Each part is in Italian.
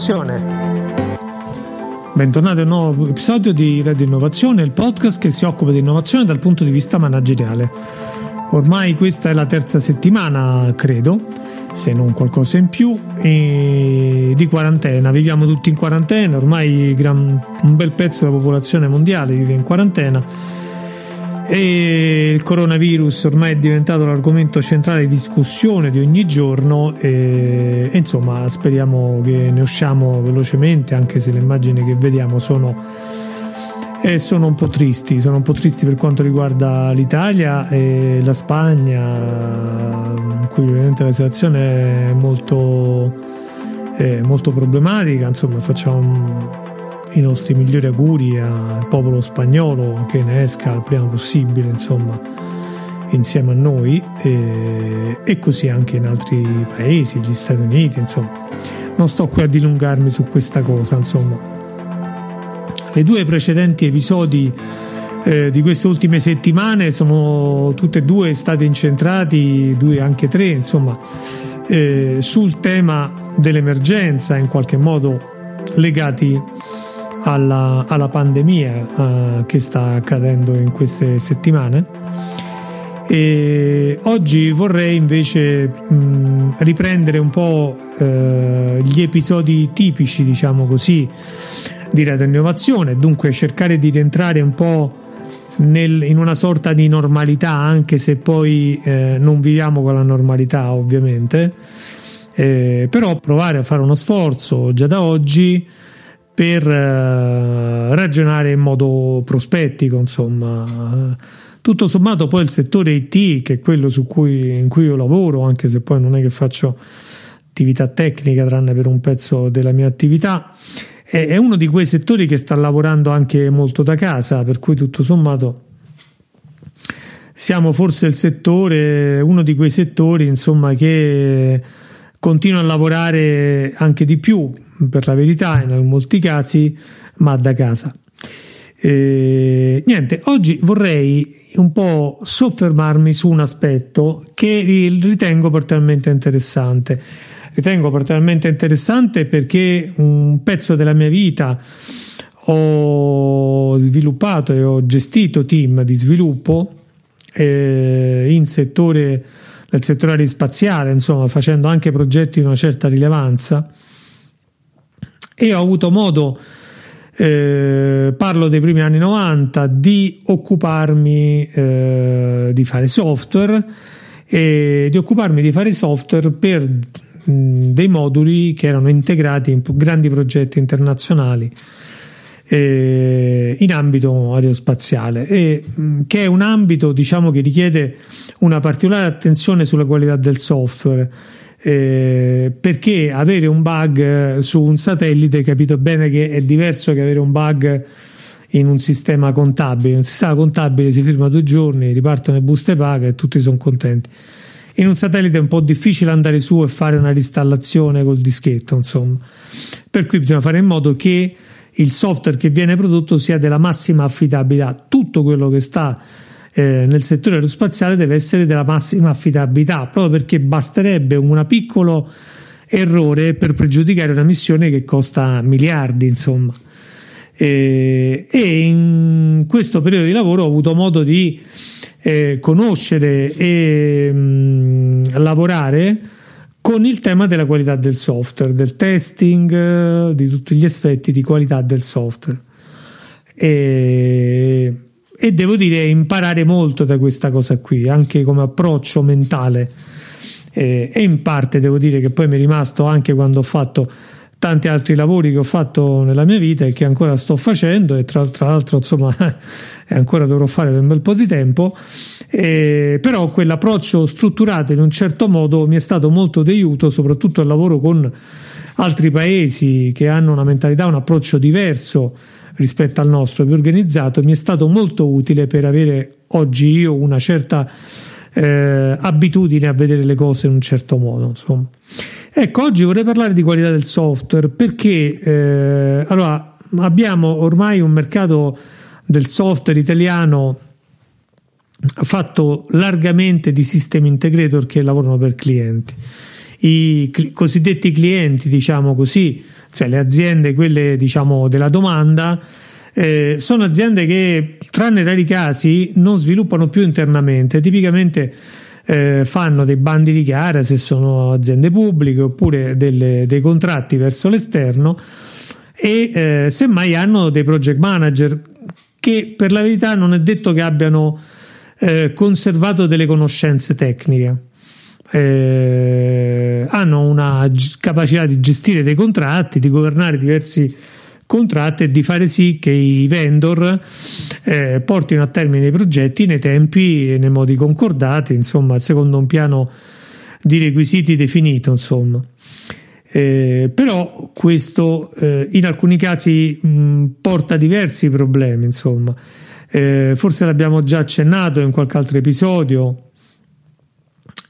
Innovazione. Bentornati a un nuovo episodio di Radio Innovazione, il podcast che si occupa di innovazione dal punto di vista manageriale. Ormai questa è la terza settimana, credo, se non qualcosa in più, di quarantena. Viviamo tutti in quarantena, ormai un bel pezzo della popolazione mondiale vive in quarantena e il coronavirus ormai è diventato l'argomento centrale di discussione di ogni giorno e, e, insomma speriamo che ne usciamo velocemente anche se le immagini che vediamo sono, eh, sono un po' tristi sono un po' tristi per quanto riguarda l'Italia e la Spagna in cui ovviamente la situazione è molto, è molto problematica insomma facciamo i nostri migliori auguri al popolo spagnolo che ne esca il prima possibile, insomma, insieme a noi e, e così anche in altri paesi, gli Stati Uniti, insomma. Non sto qui a dilungarmi su questa cosa, insomma. Le due precedenti episodi eh, di queste ultime settimane sono tutte e due stati incentrati, due anche tre, insomma, eh, sul tema dell'emergenza, in qualche modo legati alla, alla pandemia uh, che sta accadendo in queste settimane. E oggi vorrei invece mh, riprendere un po' eh, gli episodi tipici, diciamo così, di Radio Innovazione, dunque cercare di rientrare un po' nel, in una sorta di normalità, anche se poi eh, non viviamo con la normalità, ovviamente, eh, però provare a fare uno sforzo già da oggi per eh, ragionare in modo prospettico, insomma. Tutto sommato poi il settore IT, che è quello cui, in cui io lavoro, anche se poi non è che faccio attività tecnica, tranne per un pezzo della mia attività, è, è uno di quei settori che sta lavorando anche molto da casa, per cui tutto sommato siamo forse il settore, uno di quei settori, insomma, che continua a lavorare anche di più per la verità in molti casi, ma da casa. Eh, niente, oggi vorrei un po' soffermarmi su un aspetto che ritengo particolarmente interessante. Ritengo particolarmente interessante perché un pezzo della mia vita ho sviluppato e ho gestito team di sviluppo eh, in settore, nel settore aerospaziale, insomma, facendo anche progetti di una certa rilevanza. E ho avuto modo, eh, parlo dei primi anni 90, di occuparmi eh, di fare software e di occuparmi di fare software per mh, dei moduli che erano integrati in grandi progetti internazionali eh, in ambito aerospaziale e mh, che è un ambito diciamo che richiede una particolare attenzione sulla qualità del software eh, perché avere un bug su un satellite, capito bene che è diverso che avere un bug in un sistema contabile. In un sistema contabile si firma due giorni, ripartono le buste paga e tutti sono contenti. In un satellite è un po' difficile andare su e fare una ristallazione col dischetto, insomma. Per cui bisogna fare in modo che il software che viene prodotto sia della massima affidabilità. Tutto quello che sta eh, nel settore aerospaziale deve essere della massima affidabilità, proprio perché basterebbe un piccolo errore per pregiudicare una missione che costa miliardi, insomma. E, e in questo periodo di lavoro ho avuto modo di eh, conoscere e mh, mm, lavorare con il tema della qualità del software, del testing, di tutti gli aspetti di qualità del software. E e devo dire imparare molto da questa cosa qui, anche come approccio mentale. Eh, e in parte devo dire che poi mi è rimasto anche quando ho fatto tanti altri lavori che ho fatto nella mia vita e che ancora sto facendo e tra, tra l'altro insomma ancora dovrò fare per un bel po' di tempo eh, però quell'approccio strutturato in un certo modo mi è stato molto d'aiuto soprattutto al lavoro con altri paesi che hanno una mentalità, un approccio diverso rispetto al nostro, più organizzato, mi è stato molto utile per avere oggi io una certa eh, abitudine a vedere le cose in un certo modo. Insomma. Ecco, oggi vorrei parlare di qualità del software perché eh, allora, abbiamo ormai un mercato del software italiano fatto largamente di system integrator che lavorano per clienti. i cl- cosiddetti clienti, diciamo così, cioè le aziende, quelle diciamo della domanda, eh, sono aziende che, tranne rari casi, non sviluppano più internamente. Tipicamente eh, fanno dei bandi di gara se sono aziende pubbliche oppure delle, dei contratti verso l'esterno e eh, semmai hanno dei project manager che per la verità non è detto che abbiano eh, conservato delle conoscenze tecniche. Eh, hanno una g- capacità di gestire dei contratti, di governare diversi contratti e di fare sì che i vendor eh, portino a termine i progetti nei tempi e nei modi concordati, insomma, secondo un piano di requisiti definito, insomma. Eh, però questo eh, in alcuni casi mh, porta diversi problemi, insomma. Eh, forse l'abbiamo già accennato in qualche altro episodio.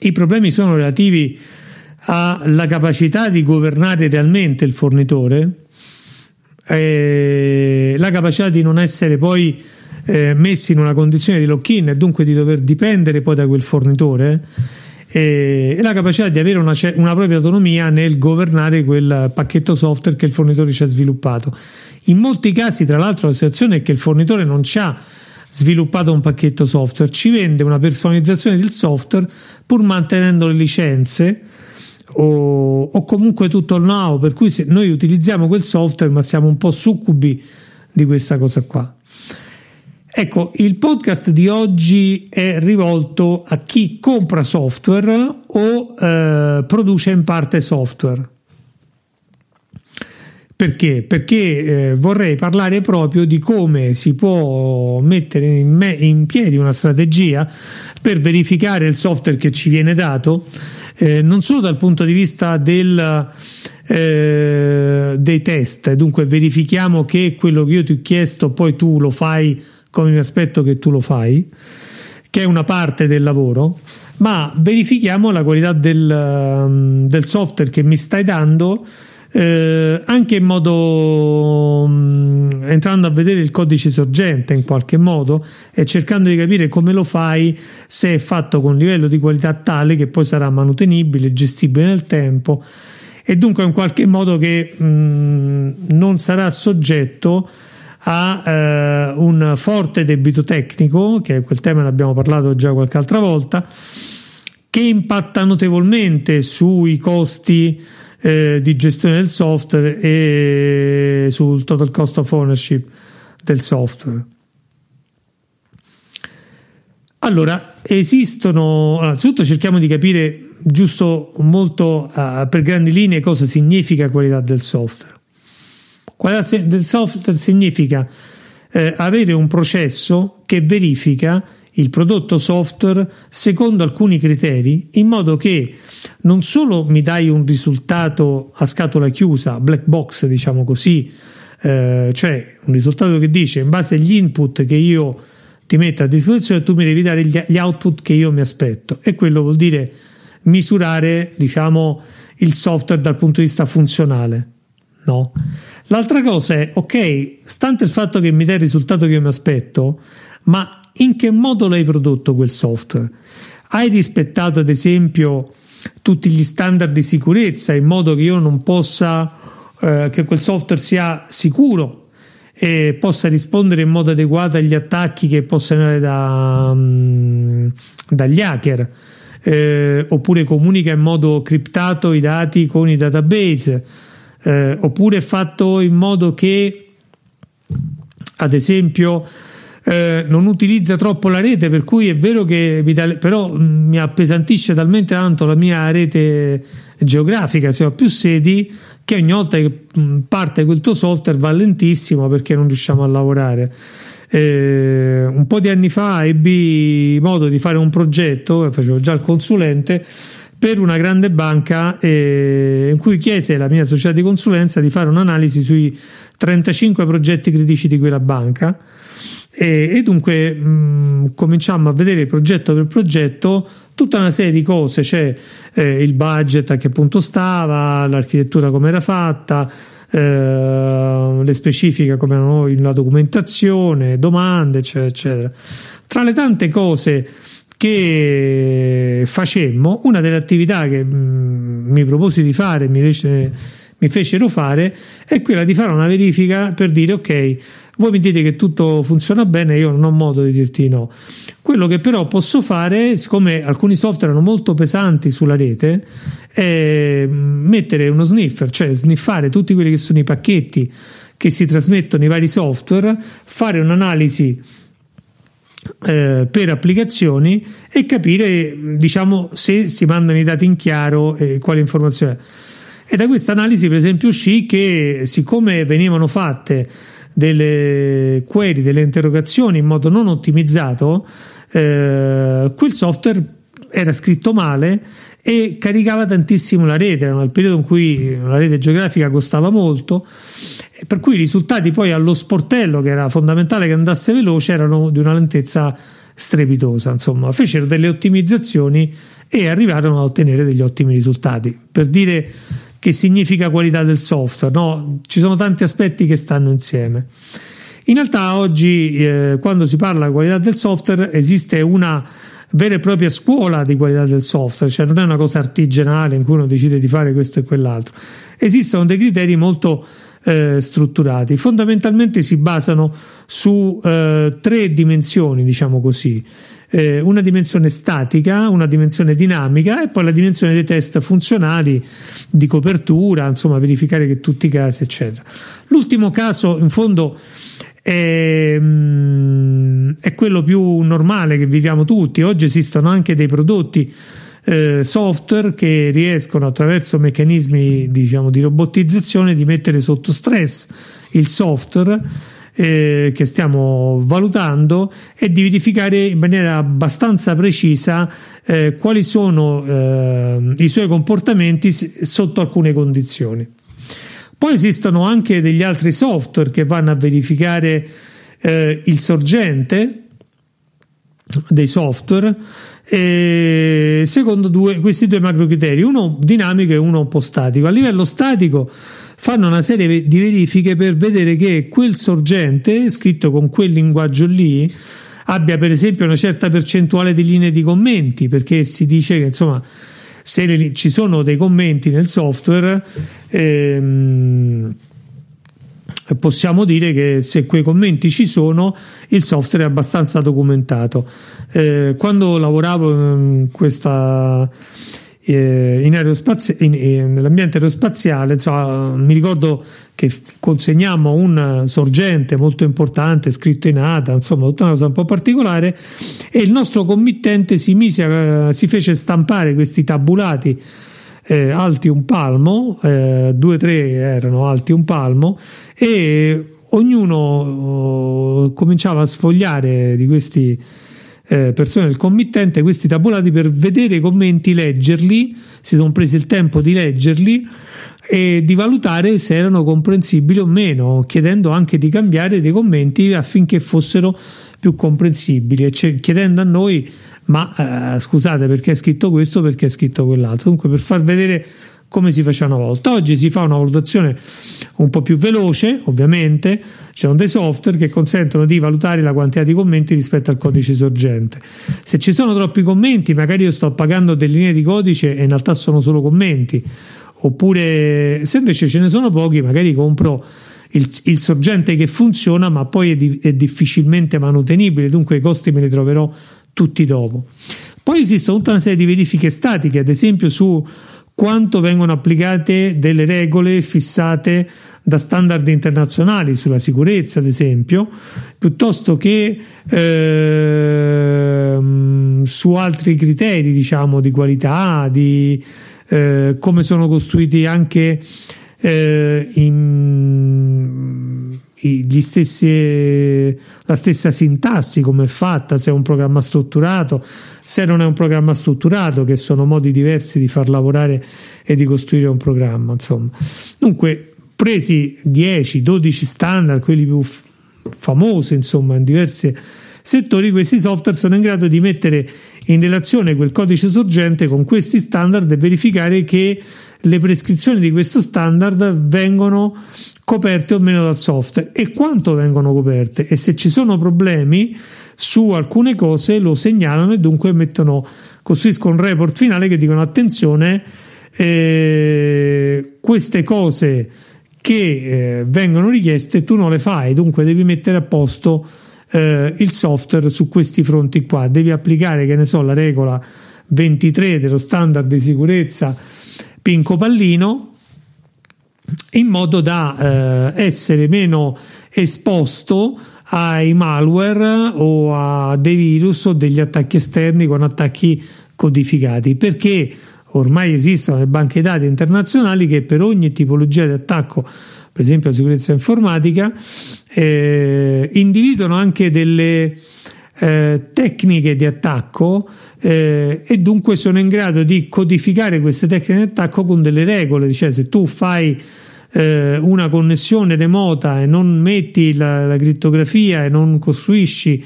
I problemi sono relativi alla capacità di governare realmente il fornitore, eh, la capacità di non essere poi eh, messi in una condizione di lock-in e dunque di dover dipendere poi da quel fornitore eh, e la capacità di avere una, una, propria autonomia nel governare quel pacchetto software che il fornitore ci ha sviluppato. In molti casi, tra l'altro, la situazione è che il fornitore non ci ha sviluppato un pacchetto software, ci vende una personalizzazione del software pur mantenendo le licenze o, o comunque tutto il know per cui noi utilizziamo quel software ma siamo un po' succubi di questa cosa qua. Ecco, il podcast di oggi è rivolto a chi compra software o eh, produce in parte software. Perché? Perché eh, vorrei parlare proprio di come si può mettere in, me- in, piedi una strategia per verificare il software che ci viene dato eh, non solo dal punto di vista del, eh, dei test, dunque verifichiamo che quello che io ti ho chiesto poi tu lo fai come mi aspetto che tu lo fai, che è una parte del lavoro, ma verifichiamo la qualità del, del software che mi stai dando eh, anche in modo mh, entrando a vedere il codice sorgente in qualche modo e cercando di capire come lo fai se è fatto con un livello di qualità tale che poi sarà manutenibile, gestibile nel tempo. E dunque in qualche modo che mh, non sarà soggetto a eh, un forte debito tecnico, che quel tema ne abbiamo parlato già qualche altra volta, che impatta notevolmente sui costi eh, di gestione del software e sul total cost of ownership del software. Allora, esistono, innanzitutto cerchiamo di capire giusto molto uh, per grandi linee cosa significa qualità del software. Qualità del software significa eh, avere un processo che verifica il prodotto software secondo alcuni criteri in modo che non solo mi dai un risultato a scatola chiusa, black box diciamo così, eh, cioè un risultato che dice in base agli input che io ti metto a disposizione tu mi devi dare gli, gli output che io mi aspetto e quello vuol dire misurare diciamo il software dal punto di vista funzionale no? l'altra cosa è ok stante il fatto che mi dai il risultato che io mi aspetto ma in che modo l'hai prodotto quel software? Hai rispettato ad esempio tutti gli standard di sicurezza in modo che io non possa, eh, che quel software sia sicuro e possa rispondere in modo adeguato agli attacchi che possono venire da, um, dagli hacker? Eh, oppure comunica in modo criptato i dati con i database, eh, oppure fatto in modo che, ad esempio, eh, non utilizza troppo la rete, per cui è vero che mi da, però mm, mi appesantisce talmente tanto la mia rete geografica, se ho più sedi, che ogni volta che mm, parte quel tuo software va lentissimo perché non riusciamo a lavorare. Eh, un po' di anni fa ebbi modo di fare un progetto, facevo già il consulente, per una grande banca eh, in cui chiese alla mia società di consulenza di fare un'analisi sui 35 progetti critici di quella banca e, e dunque mh, cominciamo a vedere progetto per progetto tutta una serie di cose, cioè eh, il budget a che punto stava, l'architettura come era fatta, eh, le specifiche come erano la documentazione, domande, eccetera, eccetera. Tra le tante cose che facemmo, una delle attività che mh, mm, mi proposi di fare, mi, rece, mi fecero fare, è quella di fare una verifica per dire ok, voi mi dite che tutto funziona bene, io non ho modo di dirti no. Quello che però posso fare, siccome alcuni software erano molto pesanti sulla rete, è mettere uno sniffer, cioè sniffare tutti quelli che sono i pacchetti che si trasmettono i vari software, fare un'analisi eh, per applicazioni e capire diciamo se si mandano i dati in chiaro e quale informazione e da questa analisi per esempio uscì che siccome venivano fatte delle query, delle interrogazioni in modo non ottimizzato, eh, quel software era scritto male e caricava tantissimo la rete, era nel periodo in cui la rete geografica costava molto, per cui i risultati poi allo sportello, che era fondamentale che andasse veloce, erano di una lentezza strepitosa. Insomma, fecero delle ottimizzazioni e arrivarono a ottenere degli ottimi risultati. Per dire che significa qualità del software, no? Ci sono tanti aspetti che stanno insieme. In realtà oggi eh, quando si parla di qualità del software esiste una vera e propria scuola di qualità del software, cioè non è una cosa artigianale in cui uno decide di fare questo e quell'altro. Esistono dei criteri molto eh, strutturati, fondamentalmente si basano su eh, tre dimensioni, diciamo così eh, una dimensione statica, una dimensione dinamica e poi la dimensione dei test funzionali di copertura, insomma verificare che tutti i casi eccetera. L'ultimo caso in fondo è, mm, è quello più normale che viviamo tutti, oggi esistono anche dei prodotti eh, software che riescono attraverso meccanismi diciamo, di robotizzazione di mettere sotto stress il software eh, che stiamo valutando e di verificare in maniera abbastanza precisa eh, quali sono eh, i suoi comportamenti sotto alcune condizioni. Poi esistono anche degli altri software che vanno a verificare eh, il sorgente dei software secondo due, questi due macro criteri, uno dinamico e uno un po' statico. A livello statico fanno una serie di verifiche per vedere che quel sorgente scritto con quel linguaggio lì abbia per esempio una certa percentuale di linee di commenti perché si dice che insomma se le, ci sono dei commenti nel software ehm, possiamo dire che se quei commenti ci sono il software è abbastanza documentato. Eh, quando lavoravo in questa eh, in aerospazio, in, in, nell'ambiente aerospaziale, insomma, mi ricordo che consegnammo un sorgente molto importante scritto in ATA, insomma, tutta una cosa un po' particolare, e il nostro committente si, mise, si fece stampare questi tabulati eh, alti un palmo, eh, due o tre erano alti un palmo, e ognuno oh, cominciava a sfogliare di questi eh, persone del committente questi tabulati per vedere i commenti, leggerli, si sono presi il tempo di leggerli e di valutare se erano comprensibili o meno, chiedendo anche di cambiare dei commenti affinché fossero più comprensibili. Cioè, chiedendo a noi ma eh, scusate perché è scritto questo perché è scritto quell'altro? Dunque per far vedere come si faceva una volta. Oggi si fa una valutazione un po' più veloce, ovviamente, ci sono dei software che consentono di valutare la quantità di commenti rispetto al codice sorgente. Se ci sono troppi commenti, magari io sto pagando delle linee di codice e in realtà sono solo commenti, oppure se invece ce ne sono pochi, magari compro il, il sorgente che funziona, ma poi è, di, è difficilmente manutenibile, dunque i costi me li troverò tutti dopo. Poi esistono tutta una serie di verifiche statiche, ad esempio su quanto vengono applicate delle regole fissate da standard internazionali sulla sicurezza, ad esempio, piuttosto che eh, su altri criteri, diciamo, di qualità, di eh, come sono costruiti anche eh, in, stessi, la stessa sintassi, come è fatta, se è un programma strutturato, se non è un programma strutturato, che sono modi diversi di far lavorare e di costruire un programma. Insomma. Dunque, presi 10-12 standard, quelli più famosi, insomma, in diversi settori, questi software sono in grado di mettere in relazione quel codice sorgente con questi standard e verificare che le prescrizioni di questo standard vengono coperte o meno dal software. E quanto vengono coperte? E se ci sono problemi su alcune cose lo segnalano e dunque mettono, costruiscono un report finale che dicono attenzione, eh, queste cose che eh, vengono richieste tu non le fai, dunque devi mettere a posto eh, il software su questi fronti qua, devi applicare, che ne so, la regola 23 dello standard di sicurezza Pinco Pallino in modo da eh, essere meno esposto ai malware o a dei virus o degli attacchi esterni con attacchi codificati perché ormai esistono le banche dati internazionali che per ogni tipologia di attacco, per esempio la sicurezza informatica, eh, individuano anche delle eh, tecniche di attacco eh, e dunque sono in grado di codificare queste tecniche di attacco con delle regole, cioè se tu fai eh, una connessione remota e non metti la, la crittografia e non costruisci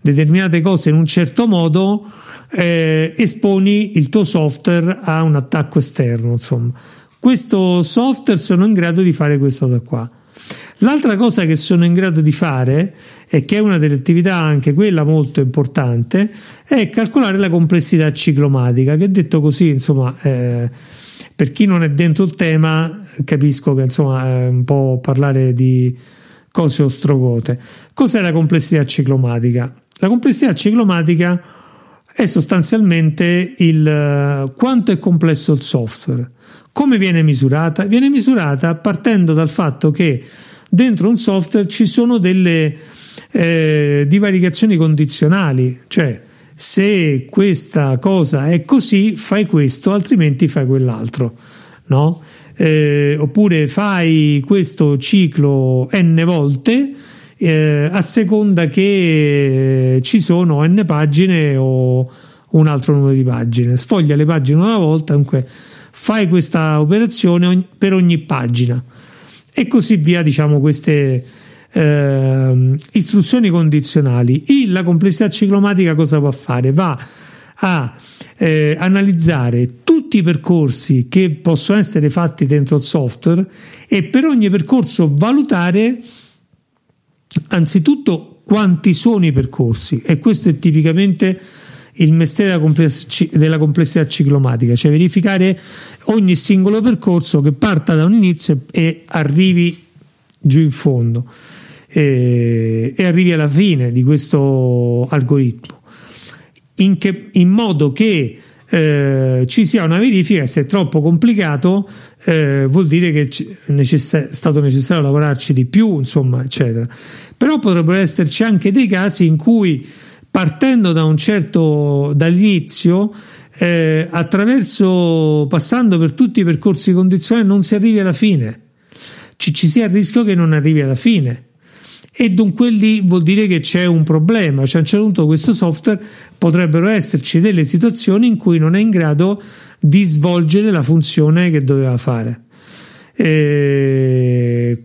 determinate cose in un certo modo, eh, esponi il tuo software a un attacco esterno. Insomma, questo software sono in grado di fare questa cosa qua. L'altra cosa che sono in grado di fare, e che è una delle attività anche quella molto importante, è calcolare la complessità ciclomatica, che detto così, insomma, eh, per chi non è dentro il tema, capisco che insomma è un po' parlare di cose ostrogote. Cos'è la complessità ciclomatica? La complessità ciclomatica è sostanzialmente il quanto è complesso il software. Come viene misurata? Viene misurata partendo dal fatto che dentro un software ci sono delle eh, divaricazioni condizionali, cioè se questa cosa è così fai questo, altrimenti fai quell'altro, no? Eh, oppure fai questo ciclo n volte eh, a seconda che ci sono n pagine o un altro numero di pagine. Sfoglia le pagine una volta, dunque fai questa operazione per ogni pagina e così via, diciamo queste eh, istruzioni condizionali. Il, la complessità ciclomatica cosa può fare? Va a eh, analizzare tutti i percorsi che possono essere fatti dentro il software e per ogni percorso valutare anzitutto quanti sono i percorsi e questo è tipicamente il mestiere della complessità ciclomatica, cioè verificare ogni singolo percorso che parta da un inizio e arrivi giù in fondo e, e arrivi alla fine di questo algoritmo, in, che, in modo che eh, ci sia una verifica, se è troppo complicato eh, vuol dire che è necess- stato necessario lavorarci di più, insomma, eccetera. Però potrebbero esserci anche dei casi in cui partendo da un certo dall'inizio eh, attraverso passando per tutti i percorsi condizionali non si arrivi alla fine. Ci, ci sia il rischio che non arrivi alla fine e dunque lì vuol dire che c'è un problema, cioè a un certo punto questo software potrebbero esserci delle situazioni in cui non è in grado di svolgere la funzione che doveva fare. E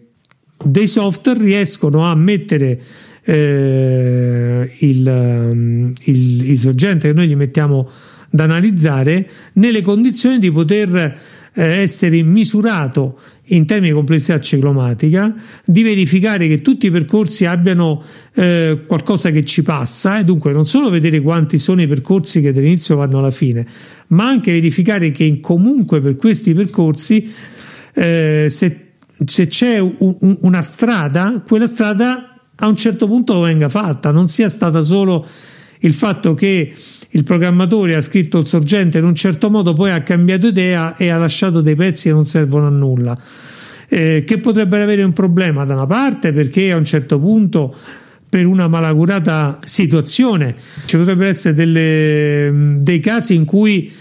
dei software riescono a mettere eh, il, il, il sorgente che noi gli mettiamo da analizzare nelle condizioni di poter eh, essere misurato in termini di complessità ciclomatica, di verificare che tutti i percorsi abbiano eh, qualcosa che ci passa e dunque non solo vedere quanti sono i percorsi che dall'inizio vanno alla fine, ma anche verificare che comunque per questi percorsi eh, se, se, c'è un, una strada, quella strada a un certo punto venga fatta, non sia stata solo il fatto che il programmatore ha scritto il sorgente in un certo modo, poi ha cambiato idea e ha lasciato dei pezzi che non servono a nulla. Eh, che potrebbero avere un problema da una parte perché a un certo punto per una malagurata situazione ci potrebbero essere delle, dei casi in cui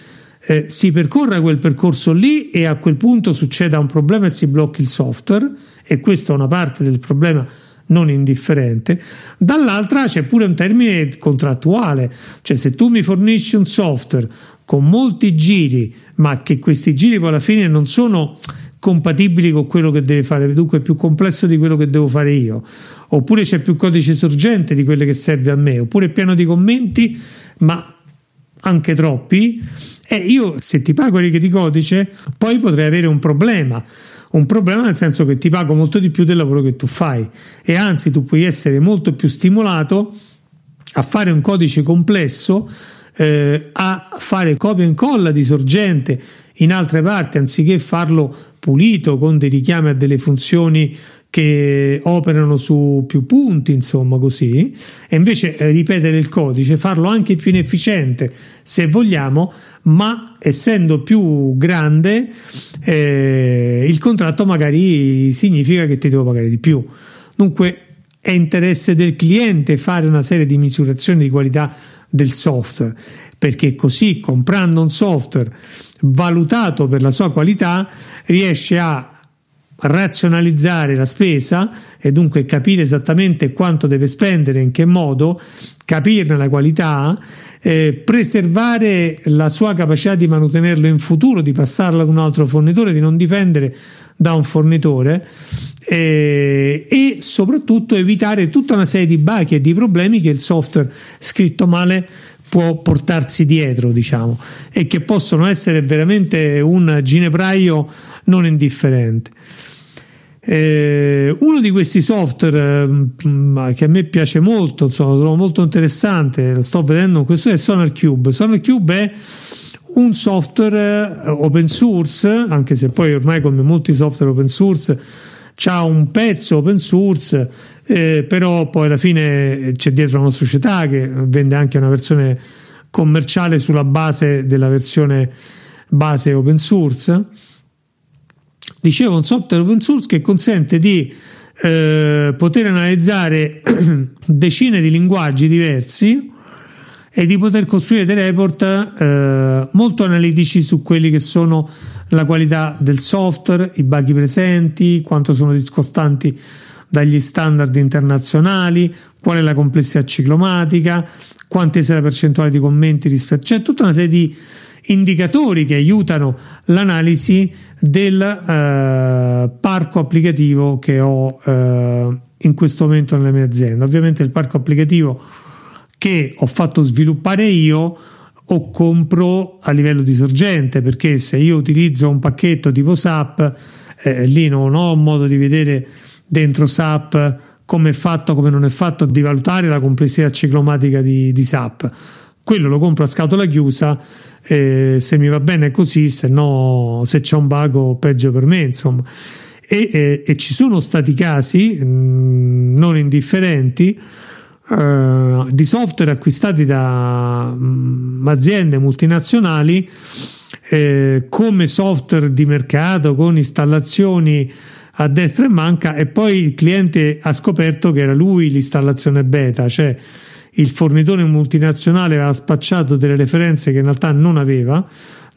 eh, si percorra quel percorso lì e a quel punto succeda un problema e si blocchi il software e questa è una parte del problema non indifferente, dall'altra c'è pure un termine contrattuale, cioè se tu mi fornisci un software con molti giri, ma che questi giri poi alla fine non sono compatibili con quello che deve fare, dunque è più complesso di quello che devo fare io, oppure c'è più codice sorgente di quello che serve a me, oppure è pieno di commenti, ma anche troppi, e io se ti pago le righe di codice, poi potrei avere un problema un problema nel senso che ti pago molto di più del lavoro che tu fai. E anzi tu puoi essere molto più stimolato a fare un codice complesso, eh, a fare copia e incolla di sorgente in altre parti anziché farlo pulito con dei richiami a delle funzioni che operano su più punti, insomma così, e invece eh, ripetere il codice, farlo anche più inefficiente se vogliamo, ma essendo più grande eh, il contratto magari significa che ti devo pagare di più. Dunque è interesse del cliente fare una serie di misurazioni di qualità del software, perché così comprando un software valutato per la sua qualità riesce a razionalizzare la spesa e dunque capire esattamente quanto deve spendere, in che modo, capirne la qualità, eh, preservare la sua capacità di mantenerlo in futuro, di passarlo ad un altro fornitore, di non dipendere da un fornitore eh, e soprattutto evitare tutta una serie di bachi e di problemi che il software scritto male può portarsi dietro, diciamo, e che possono essere veramente un ginepraio non indifferente. Eh, uno di questi software eh, che a me piace molto, insomma, lo trovo molto interessante, lo sto vedendo, questo è SonarCube. SonarCube è un software eh, open source, anche se poi ormai come molti software open source c'ha un pezzo open source, eh, però poi alla fine c'è dietro una società che vende anche una versione commerciale sulla base della versione base open source. Dicevo un software open source che consente di eh, poter analizzare decine di linguaggi diversi e di poter costruire dei report eh, molto analitici su quelli che sono la qualità del software, i bug presenti, quanto sono discostanti dagli standard internazionali, qual è la complessità ciclomatica, quante sia la percentuale di commenti rispetto, c'è tutta una serie di indicatori che aiutano l'analisi del eh, parco applicativo che ho eh, in questo momento nella mia azienda. Ovviamente il parco applicativo che ho fatto sviluppare io o compro a livello di sorgente perché se io utilizzo un pacchetto tipo SAP eh, lì non ho modo di vedere dentro SAP come è fatto, come non è fatto, di valutare la complessità ciclomatica di, di SAP. Quello lo compro a scatola chiusa eh, se mi va bene così, se no, se c'è un vago, peggio per me, insomma. E, e, e ci sono stati casi mh, mm, non indifferenti uh, di software acquistati da mh, mm, aziende multinazionali eh, come software di mercato con installazioni a destra e manca e poi il cliente ha scoperto che era lui l'installazione beta, cioè il fornitore multinazionale aveva spacciato delle referenze che in realtà non aveva,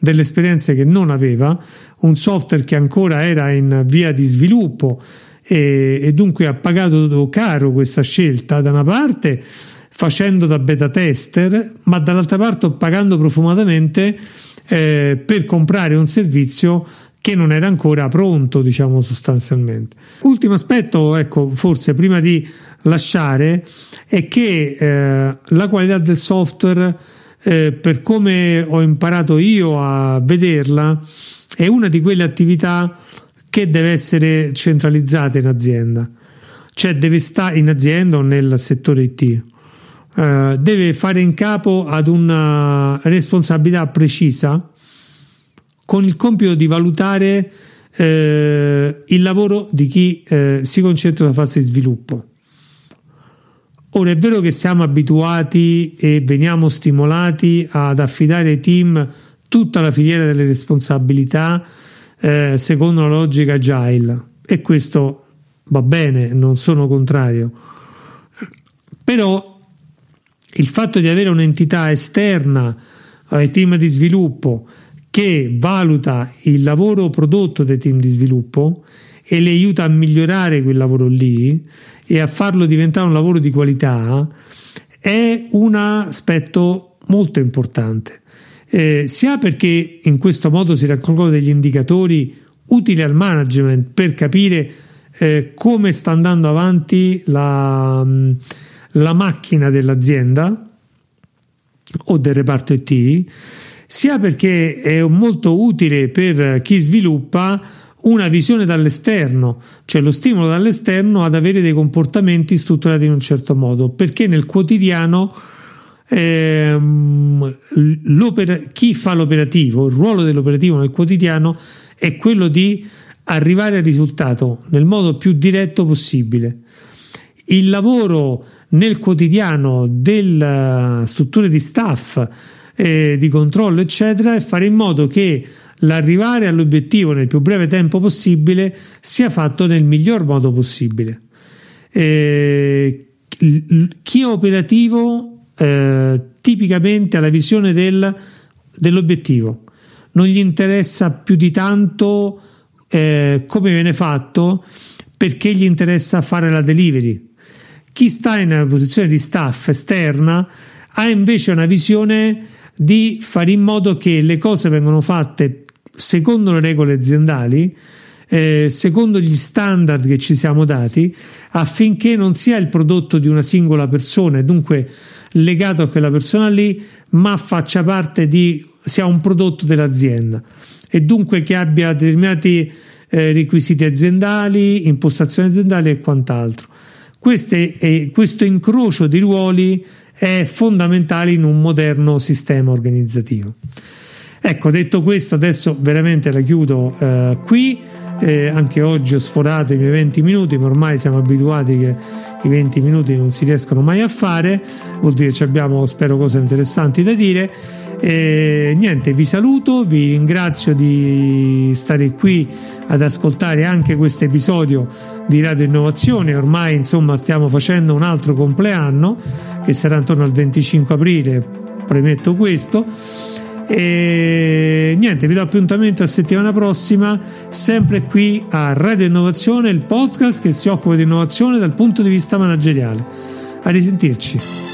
delle esperienze che non aveva, un software che ancora era in via di sviluppo e, e dunque ha pagato caro questa scelta da una parte facendo da beta tester, ma dall'altra parte pagando profumatamente eh, per comprare un servizio che non era ancora pronto, diciamo sostanzialmente. Ultimo aspetto, ecco, forse prima di lasciare è che eh, la qualità del software, eh, per come ho imparato io a vederla, è una di quelle attività che deve essere centralizzata in azienda, cioè deve stare in azienda o nel settore IT. Uh, deve fare in capo ad una responsabilità precisa con il compito di valutare uh, il lavoro di chi uh, si concentra sulla fase di sviluppo. Ora è vero che siamo abituati e veniamo stimolati ad affidare ai team tutta la filiera delle responsabilità eh, secondo la logica agile e questo va bene, non sono contrario. Però il fatto di avere un'entità esterna ai team di sviluppo che valuta il lavoro prodotto dai team di sviluppo e le aiuta a migliorare quel lavoro lì e a farlo diventare un lavoro di qualità è un aspetto molto importante. Eh, sia perché in questo modo si raccolgono degli indicatori utili al management per capire eh, come sta andando avanti la, la macchina dell'azienda o del reparto IT, sia perché è molto utile per chi sviluppa una visione dall'esterno, cioè lo stimolo dall'esterno ad avere dei comportamenti strutturati in un certo modo, perché nel quotidiano ehm, chi fa l'operativo, il ruolo dell'operativo nel quotidiano è quello di arrivare al risultato nel modo più diretto possibile. Il lavoro nel quotidiano delle strutture di staff, eh, di controllo, eccetera, è fare in modo che l'arrivare all'obiettivo nel più breve tempo possibile sia fatto nel miglior modo possibile. Eh, chi è operativo eh, tipicamente ha la visione del, dell'obiettivo, non gli interessa più di tanto eh, come viene fatto perché gli interessa fare la delivery. Chi sta in una posizione di staff esterna ha invece una visione di fare in modo che le cose vengano fatte secondo le regole aziendali, eh, secondo gli standard che ci siamo dati, affinché non sia il prodotto di una singola persona e dunque legato a quella persona lì, ma faccia parte di sia un prodotto dell'azienda e dunque che abbia determinati eh, requisiti aziendali, impostazioni aziendali e quant'altro. Queste, eh, questo incrocio di ruoli è fondamentale in un moderno sistema organizzativo. Ecco, detto questo, adesso veramente la chiudo eh, qui. Eh, anche oggi ho sforato i miei 20 minuti, ma ormai siamo abituati che i 20 minuti non si riescono mai a fare. Vuol dire che abbiamo, spero, cose interessanti da dire. E niente, vi saluto, vi ringrazio di stare qui ad ascoltare anche questo episodio di Radio Innovazione. Ormai insomma stiamo facendo un altro compleanno che sarà intorno al 25 aprile, premetto questo e niente, vi do appuntamento a settimana prossima, sempre qui a Radio Innovazione, il podcast che si occupa di innovazione dal punto di vista manageriale. A risentirci.